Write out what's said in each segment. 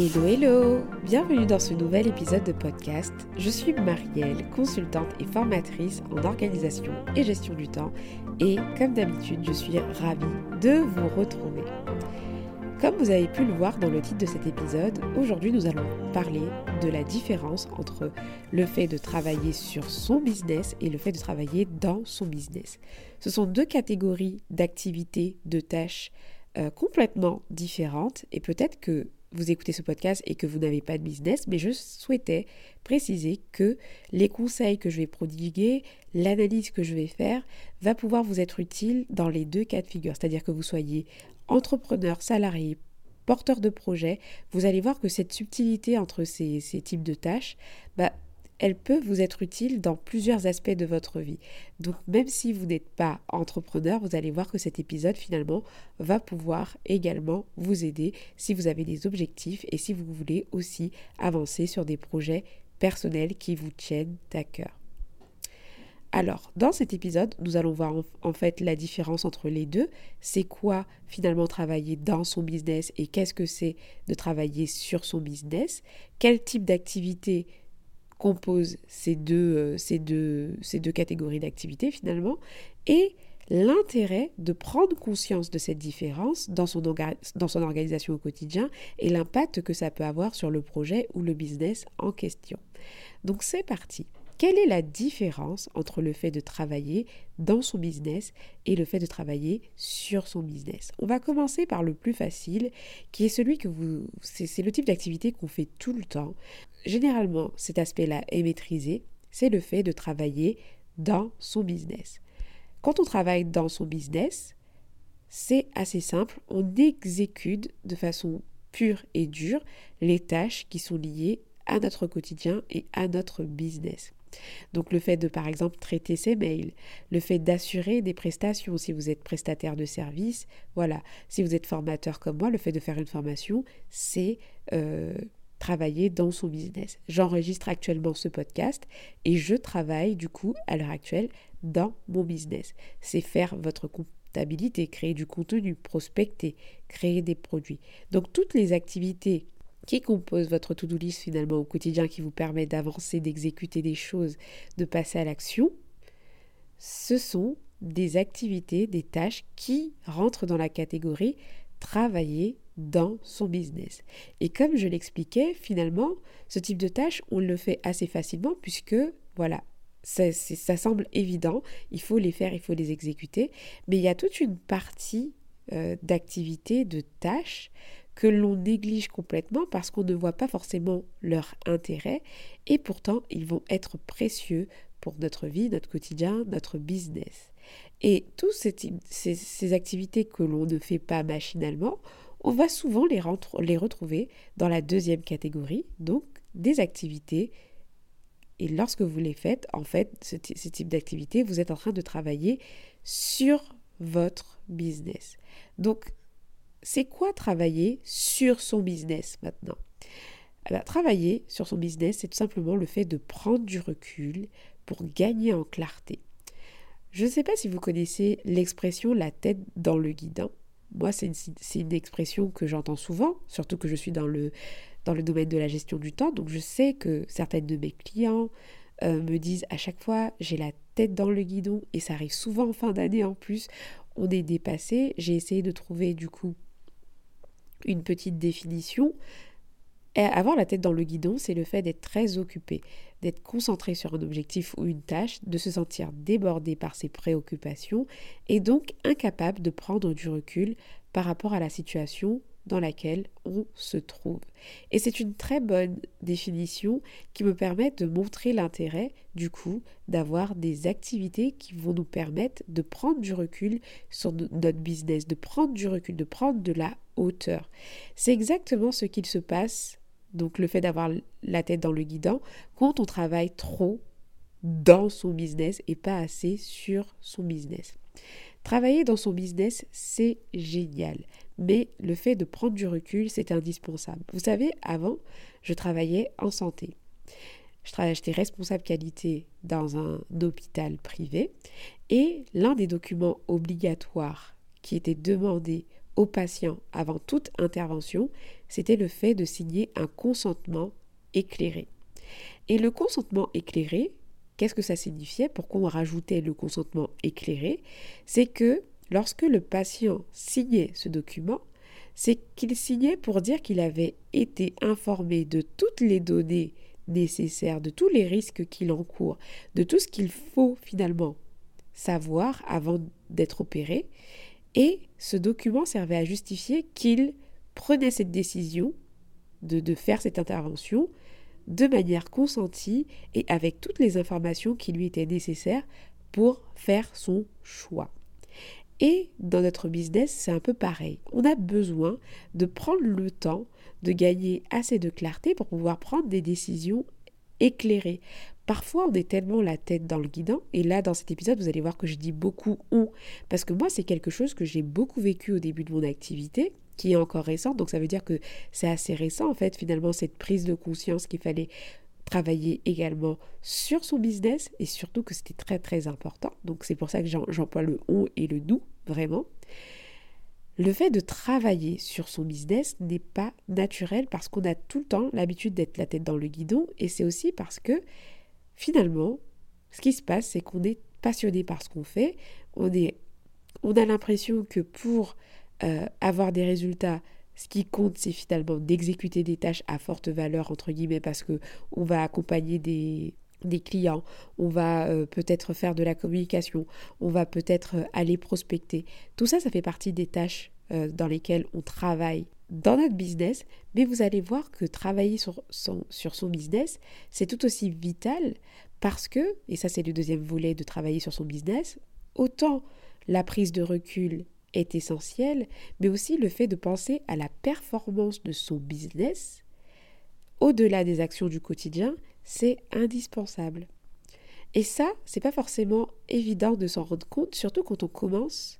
Hello hello Bienvenue dans ce nouvel épisode de podcast. Je suis Marielle, consultante et formatrice en organisation et gestion du temps et comme d'habitude je suis ravie de vous retrouver. Comme vous avez pu le voir dans le titre de cet épisode, aujourd'hui nous allons parler de la différence entre le fait de travailler sur son business et le fait de travailler dans son business. Ce sont deux catégories d'activités, de tâches euh, complètement différentes et peut-être que vous écoutez ce podcast et que vous n'avez pas de business, mais je souhaitais préciser que les conseils que je vais prodiguer, l'analyse que je vais faire, va pouvoir vous être utile dans les deux cas de figure. C'est-à-dire que vous soyez entrepreneur, salarié, porteur de projet, vous allez voir que cette subtilité entre ces, types de tâches, bah, elle peut vous être utile dans plusieurs aspects de votre vie. Donc même si vous n'êtes pas entrepreneur, vous allez voir que cet épisode finalement va pouvoir également vous aider si vous avez des objectifs et si vous voulez aussi avancer sur des projets personnels qui vous tiennent à cœur. Alors, dans cet épisode, nous allons voir en, fait la différence entre les deux. C'est quoi finalement travailler dans son business et qu'est-ce que c'est de travailler sur son business? Quel type d'activité compose ces deux, euh, ces deux, ces deux catégories d'activités finalement, et l'intérêt de prendre conscience de cette différence dans son, dans son organisation au quotidien et l'impact que ça peut avoir sur le projet ou le business en question. Donc c'est parti. Quelle est la différence entre le fait de travailler dans son business et le fait de travailler sur son business? On va commencer par le plus facile, qui est celui que vous... C'est le type d'activité qu'on fait tout le temps. Généralement, cet aspect-là est maîtrisé, c'est le fait de travailler dans son business. Quand on travaille dans son business, c'est assez simple, on exécute de façon pure et dure les tâches qui sont liées à notre quotidien et à notre business. Donc le fait de, par exemple, traiter ses mails, le fait d'assurer des prestations si vous êtes prestataire de service, voilà, si vous êtes formateur comme moi, le fait de faire une formation, c'est euh, travailler dans son business. J'enregistre actuellement ce podcast et je travaille du coup à l'heure actuelle dans mon business. C'est faire votre comptabilité, créer du contenu, prospecter, créer des produits. Donc toutes les activités qui compose votre to-do list finalement au quotidien, qui vous permet d'avancer, d'exécuter des choses, de passer à l'action, ce sont des activités, des tâches qui rentrent dans la catégorie travailler dans son business. Et comme je l'expliquais, finalement, ce type de tâche, on le fait assez facilement puisque, voilà, ça, ça, semble évident, il faut les faire, il faut les exécuter, mais il y a toute une partie euh, d'activités, de tâches que l'on néglige complètement parce qu'on ne voit pas forcément leur intérêt et pourtant ils vont être précieux pour notre vie, notre quotidien, notre business. Et toutes ces, ces, activités que l'on ne fait pas machinalement, on va souvent les, retrouver dans la deuxième catégorie, donc des activités et lorsque vous les faites, en fait, ce, ce type d'activité, vous êtes en train de travailler sur votre business. Donc, c'est quoi travailler sur son business maintenant? Eh ben, Travailler sur son business, c'est tout simplement le fait de prendre du recul pour gagner en clarté. Je ne sais pas si vous connaissez l'expression la tête dans le guidon. Moi, c'est une, expression que j'entends souvent, surtout que je suis dans le, dans le domaine de la gestion du temps. Donc, je sais que certaines de mes clients euh, me disent à chaque fois, j'ai la tête dans le guidon, et ça arrive souvent en fin d'année en plus. On est dépassé. J'ai essayé de trouver du coup une petite définition. Avoir la tête dans le guidon, c'est le fait d'être très occupé, d'être concentré sur un objectif ou une tâche, de se sentir débordé par ses préoccupations et donc incapable de prendre du recul par rapport à la situation dans laquelle on se trouve. Et c'est une très bonne définition qui me permet de montrer l'intérêt, du coup, d'avoir des activités qui vont nous permettre de prendre du recul sur notre business, de prendre du recul, de prendre de la hauteur. C'est exactement ce qu'il se passe, donc le fait d'avoir la tête dans le guidon, quand on travaille trop dans son business et pas assez sur son business. Travailler dans son business, c'est génial. Mais le fait de prendre du recul, c'est indispensable. Vous savez, avant, je travaillais en santé. J'étais responsable qualité dans un hôpital privé et l'un des documents obligatoires qui était demandé aux patients avant toute intervention, c'était le fait de signer un consentement éclairé. Et le consentement éclairé, qu'est-ce que ça signifiait? Pourquoi on rajoutait le consentement éclairé? C'est que lorsque le patient signait ce document, c'est qu'il signait pour dire qu'il avait été informé de toutes les données nécessaires, de tous les risques qu'il encourt, de tout ce qu'il faut finalement savoir avant d'être opéré. Et ce document servait à justifier qu'il prenait cette décision de, de faire cette intervention de manière consentie et avec toutes les informations qui lui étaient nécessaires pour faire son choix. Et dans notre business, c'est un peu pareil. On a besoin de prendre le temps de gagner assez de clarté pour pouvoir prendre des décisions éclairées. Parfois, on est tellement la tête dans le guidon, et là, dans cet épisode, vous allez voir que je dis beaucoup on, parce que moi, c'est quelque chose que j'ai beaucoup vécu au début de mon activité, qui est encore récente, donc ça veut dire que c'est assez récent, en fait, finalement, cette prise de conscience qu'il fallait travailler également sur son business et surtout que c'était très très important. Donc c'est pour ça que j'emploie le on et le nous, vraiment. Le fait de travailler sur son business n'est pas naturel parce qu'on a tout le temps l'habitude d'être la tête dans le guidon et c'est aussi parce que finalement, ce qui se passe, c'est qu'on est passionné par ce qu'on fait, on, est, on a l'impression que pour euh, avoir des résultats, ce qui compte, c'est finalement d'exécuter des tâches à forte valeur, entre guillemets, parce que on va accompagner des, clients, on va euh, peut-être faire de la communication, on va peut-être euh, aller prospecter. Tout ça, ça fait partie des tâches dans lesquelles on travaille dans notre business, mais vous allez voir que travailler sur son, sur son business, c'est tout aussi vital parce que, et ça c'est le deuxième volet de travailler sur son business, autant la prise de recul essentiel, mais aussi le fait de penser à la performance de son business, au-delà des actions du quotidien, c'est indispensable. Et ça, c'est pas forcément évident de s'en rendre compte, surtout quand on commence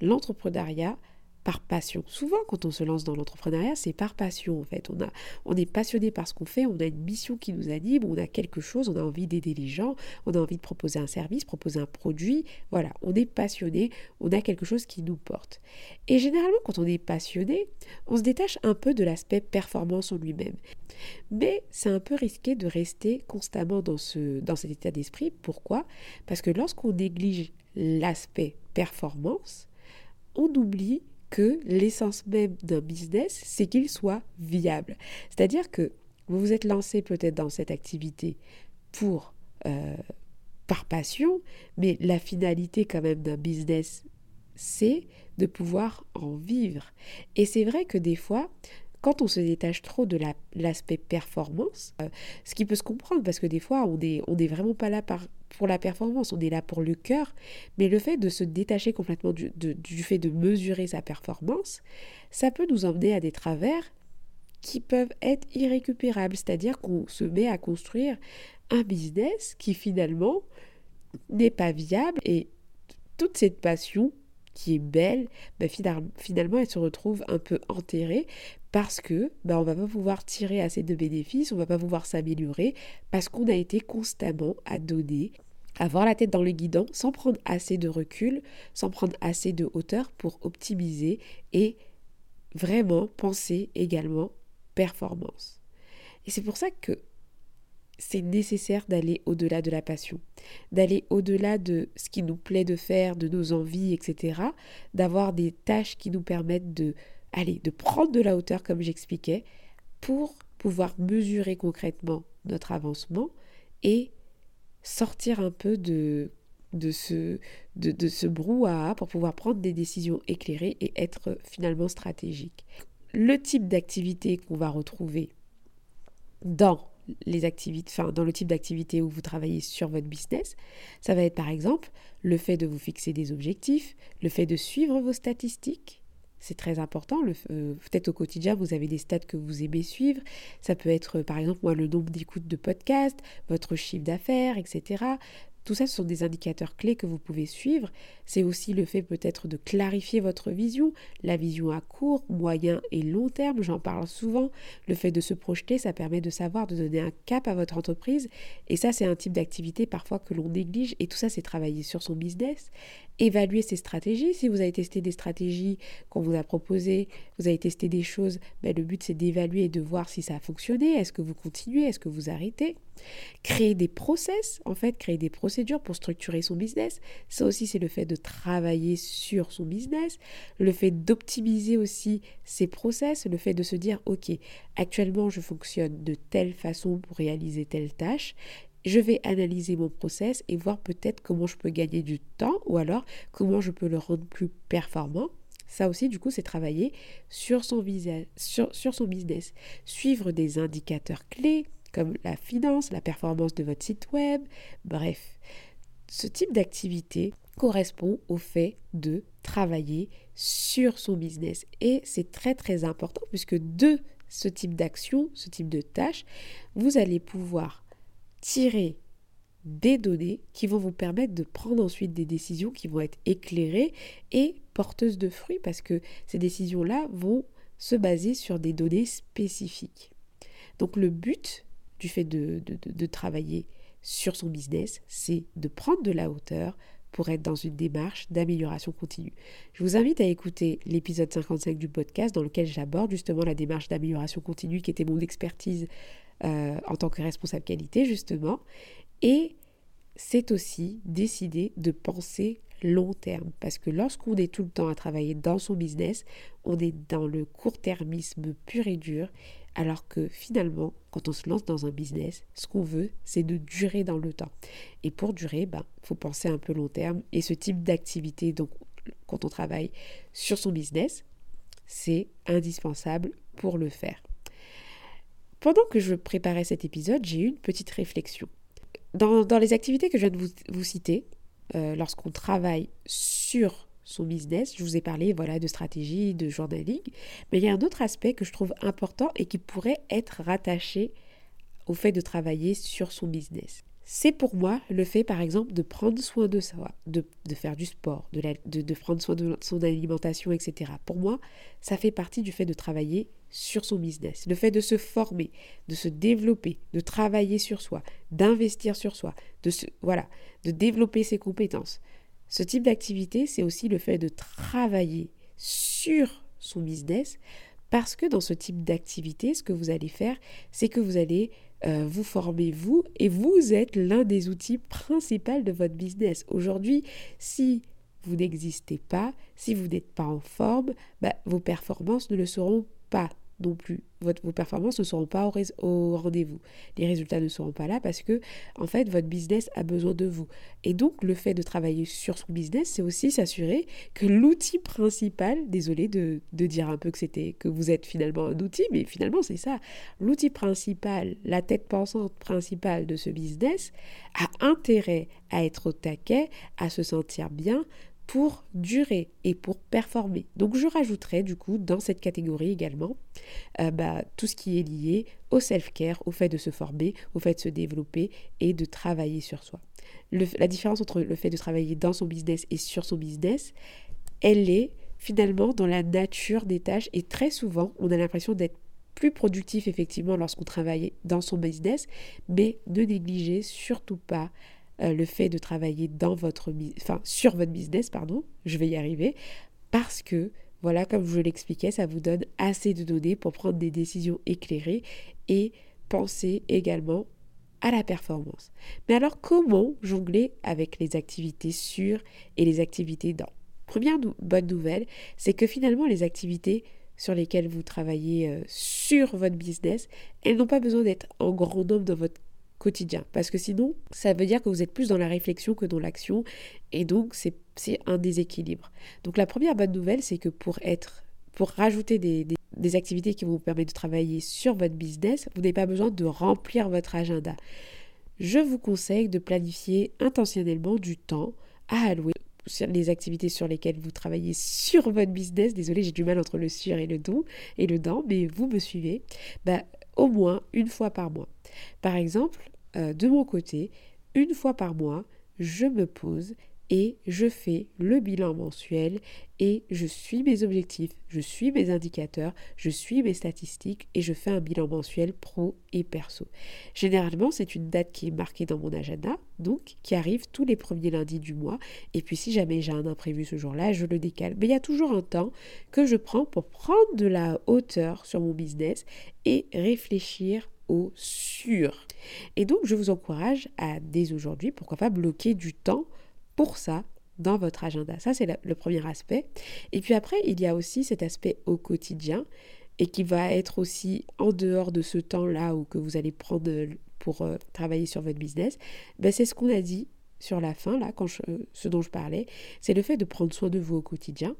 l'entrepreneuriat par passion. Souvent, quand on se lance dans l'entrepreneuriat, c'est par passion en fait. On, a, on est passionné par ce qu'on fait, on a une mission qui nous anime, on a quelque chose, on a envie d'aider les gens, on a envie de proposer un service, proposer un produit. Voilà, on est passionné, on a quelque chose qui nous porte. Et généralement, quand on est passionné, on se détache un peu de l'aspect performance en lui-même. Mais c'est un peu risqué de rester constamment dans, ce, dans cet état d'esprit. Pourquoi? Parce que lorsqu'on néglige l'aspect performance, on oublie que l'essence même d'un business, c'est qu'il soit viable. C'est-à-dire que vous vous êtes lancé peut-être dans cette activité pour euh, par passion, mais la finalité quand même d'un business, c'est de pouvoir en vivre. Et c'est vrai que des fois, quand on se détache trop de l'aspect performance, euh, ce qui peut se comprendre parce que des fois on n'est on est vraiment pas là pour la performance, on est là pour le cœur, mais le fait de se détacher complètement du, du fait de mesurer sa performance, ça peut nous emmener à des travers qui peuvent être irrécupérables, c'est-à-dire qu'on se met à construire un business qui finalement n'est pas viable et toute cette passion qui est belle, ben, finalement elle se retrouve un peu enterrée parce que ben, on va pas pouvoir tirer assez de bénéfices, on va pas pouvoir s'améliorer parce qu'on a été constamment à donner, avoir la tête dans le guidon sans prendre assez de recul, sans prendre assez de hauteur pour optimiser et vraiment penser également performance. Et c'est pour ça que c'est nécessaire d'aller au-delà de la passion, d'aller au-delà de ce qui nous plaît de faire, de nos envies, etc., d'avoir des tâches qui nous permettent de, aller, de prendre de la hauteur, comme j'expliquais, pour pouvoir mesurer concrètement notre avancement et sortir un peu de, ce, de, brouhaha pour pouvoir prendre des décisions éclairées et être finalement stratégique. Le type d'activité qu'on va retrouver dans les activités, enfin, dans le type d'activité où vous travaillez sur votre business. Ça va être par exemple le fait de vous fixer des objectifs, le fait de suivre vos statistiques. C'est très important. Euh, peut-être au quotidien, vous avez des stats que vous aimez suivre. Ça peut être, par exemple, moi, le nombre d'écoutes de podcasts, votre chiffre d'affaires, etc. Tout ça, ce sont des indicateurs clés que vous pouvez suivre. C'est aussi le fait peut-être de clarifier votre vision, la vision à court, moyen et long terme, j'en parle souvent. Le fait de se projeter, ça permet de savoir, de donner un cap à votre entreprise. Et ça, c'est un type d'activité parfois que l'on néglige. Et tout ça, c'est travailler sur son business. Évaluer ces stratégies. Si vous avez testé des stratégies qu'on vous a proposées, vous avez testé des choses, ben, le but c'est d'évaluer et de voir si ça a fonctionné. Est-ce que vous continuez? Est-ce que vous arrêtez? Créer des process, en fait, créer des procédures pour structurer son business. Ça aussi, c'est le fait de travailler sur son business, le fait d'optimiser aussi ses process, le fait de se dire, OK, actuellement, je fonctionne de telle façon pour réaliser telle tâche je vais analyser mon process et voir peut-être comment je peux gagner du temps ou alors comment je peux le rendre plus performant. Ça aussi, du coup, c'est travailler sur son, business. Suivre des indicateurs clés comme la finance, la performance de votre site web, bref. Ce type d'activité correspond au fait de travailler sur son business. Et c'est très très important puisque de ce type d'action, ce type de tâche, vous allez pouvoir tirer des données qui vont vous permettre de prendre ensuite des décisions qui vont être éclairées et porteuses de fruits parce que ces décisions-là vont se baser sur des données spécifiques. Donc le but du fait de, travailler sur son business, c'est de prendre de la hauteur pour être dans une démarche d'amélioration continue. Je vous invite à écouter l'épisode 55 du podcast dans lequel j'aborde justement la démarche d'amélioration continue qui était mon expertise euh, en tant que responsable qualité, justement. Et c'est aussi décider de penser long terme. Parce que lorsqu'on est tout le temps à travailler dans son business, on est dans le court-termisme pur et dur. Alors que finalement, quand on se lance dans un business, ce qu'on veut, c'est de durer dans le temps. Et pour durer, il ben, faut penser un peu long terme. Et ce type d'activité, donc quand on travaille sur son business, c'est indispensable pour le faire. Pendant que je préparais cet épisode, j'ai eu une petite réflexion. Dans, les activités que je viens de vous, citer, euh, lorsqu'on travaille sur son business, je vous ai parlé voilà, de stratégie, de journaling, mais il y a un autre aspect que je trouve important et qui pourrait être rattaché au fait de travailler sur son business. C'est pour moi le fait, par exemple, de prendre soin de soi, de, faire du sport, de, prendre soin de son alimentation, etc. Pour moi, ça fait partie du fait de travailler sur son business, le fait de se former, de se développer, de travailler sur soi, d'investir sur soi, de se, voilà, de développer ses compétences. Ce type d'activité, c'est aussi le fait de travailler sur son business parce que dans ce type d'activité, ce que vous allez faire, c'est que vous allez euh, vous formez vous et vous êtes l'un des outils principaux de votre business. Aujourd'hui, si vous n'existez pas, si vous n'êtes pas en forme, bah, vos performances ne le seront pas non plus. Vos performances ne seront pas au, rendez-vous. Les résultats ne seront pas là parce que, en fait, votre business a besoin de vous. Et donc, le fait de travailler sur son business, c'est aussi s'assurer que l'outil principal, désolé de, de, dire un peu que c'était que vous êtes finalement un outil, mais finalement, c'est ça. L'outil principal, la tête pensante principale de ce business a intérêt à être au taquet, à se sentir bien, pour durer et pour performer. Donc je rajouterai du coup dans cette catégorie également euh, bah, tout ce qui est lié au self-care, au fait de se former, au fait de se développer et de travailler sur soi. la différence entre le fait de travailler dans son business et sur son business, elle est finalement dans la nature des tâches et très souvent on a l'impression d'être plus productif effectivement lorsqu'on travaille dans son business, mais ne négligez surtout pas euh, le fait de travailler dans votre, enfin, sur votre business, pardon, je vais y arriver, parce que, voilà, comme je l'expliquais, ça vous donne assez de données pour prendre des décisions éclairées et penser également à la performance. Mais alors, comment jongler avec les activités sur et les activités dans? Première bonne nouvelle, c'est que finalement, les activités sur lesquelles vous travaillez euh, sur votre business, elles n'ont pas besoin d'être en grand nombre dans votre Parce que sinon, ça veut dire que vous êtes plus dans la réflexion que dans l'action. Et donc, c'est un déséquilibre. Donc, la première bonne nouvelle, c'est que pour être pour rajouter des, activités qui vont vous permettre de travailler sur votre business, vous n'avez pas besoin de remplir votre agenda. Je vous conseille de planifier intentionnellement du temps à allouer sur les activités sur lesquelles vous travaillez sur votre business. Désolé, j'ai du mal entre le sur et le don et le dans, mais vous me suivez. Bah, au moins une fois par mois. Par exemple, euh, de mon côté, une fois par mois, je me pose et je fais le bilan mensuel et je suis mes objectifs, je suis mes indicateurs, je suis mes statistiques et je fais un bilan mensuel pro et perso. Généralement, c'est une date qui est marquée dans mon agenda, donc qui arrive tous les premiers lundis du mois. Et puis si jamais j'ai un imprévu ce jour-là, je le décale. Mais il y a toujours un temps que je prends pour prendre de la hauteur sur mon business et réfléchir sûr. Et donc, je vous encourage à, dès aujourd'hui, pourquoi pas, bloquer du temps pour ça dans votre agenda. Ça, c'est le premier aspect. Et puis après, il y a aussi cet aspect au quotidien et qui va être aussi en dehors de ce temps-là où que vous allez prendre pour euh, travailler sur votre business. Ben, c'est ce qu'on a dit sur la fin, là, quand ce dont je parlais, c'est le fait de prendre soin de vous au quotidien,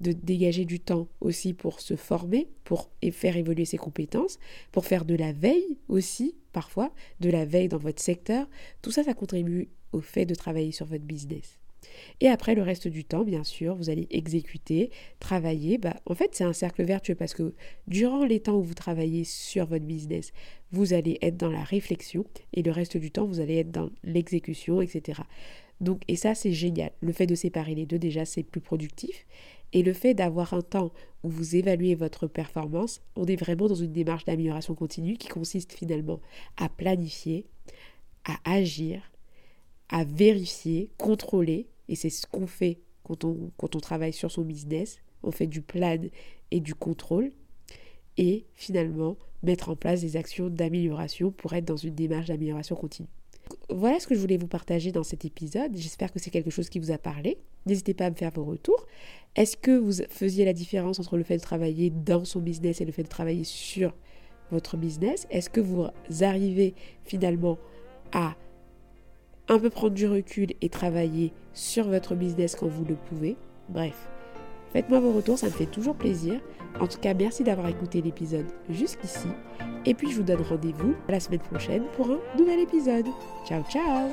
de dégager du temps aussi pour se former, pour faire évoluer ses compétences, pour faire de la veille aussi, parfois, de la veille dans votre secteur. Tout ça, ça contribue au fait de travailler sur votre business. Et après, le reste du temps, bien sûr, vous allez exécuter, travailler. Bah, en fait, c'est un cercle vertueux parce que durant les temps où vous travaillez sur votre business, vous allez être dans la réflexion et le reste du temps, vous allez être dans l'exécution, etc. Donc, et ça, c'est génial. Le fait de séparer les deux, déjà, c'est plus productif. Et le fait d'avoir un temps où vous évaluez votre performance, on est vraiment dans une démarche d'amélioration continue qui consiste finalement à planifier, à agir, à vérifier, contrôler et c'est ce qu'on fait quand on, travaille sur son business. On fait du plan et du contrôle. Et finalement, mettre en place des actions d'amélioration pour être dans une démarche d'amélioration continue. Voilà ce que je voulais vous partager dans cet épisode. J'espère que c'est quelque chose qui vous a parlé. N'hésitez pas à me faire vos retours. Est-ce que vous faisiez la différence entre le fait de travailler dans son business et le fait de travailler sur votre business? Est-ce que vous arrivez finalement à un peu prendre du recul et travailler sur votre business quand vous le pouvez? Bref, faites-moi vos retours, ça me fait toujours plaisir. En tout cas, merci d'avoir écouté l'épisode jusqu'ici. Et puis, je vous donne rendez-vous la semaine prochaine pour un nouvel épisode. Ciao, ciao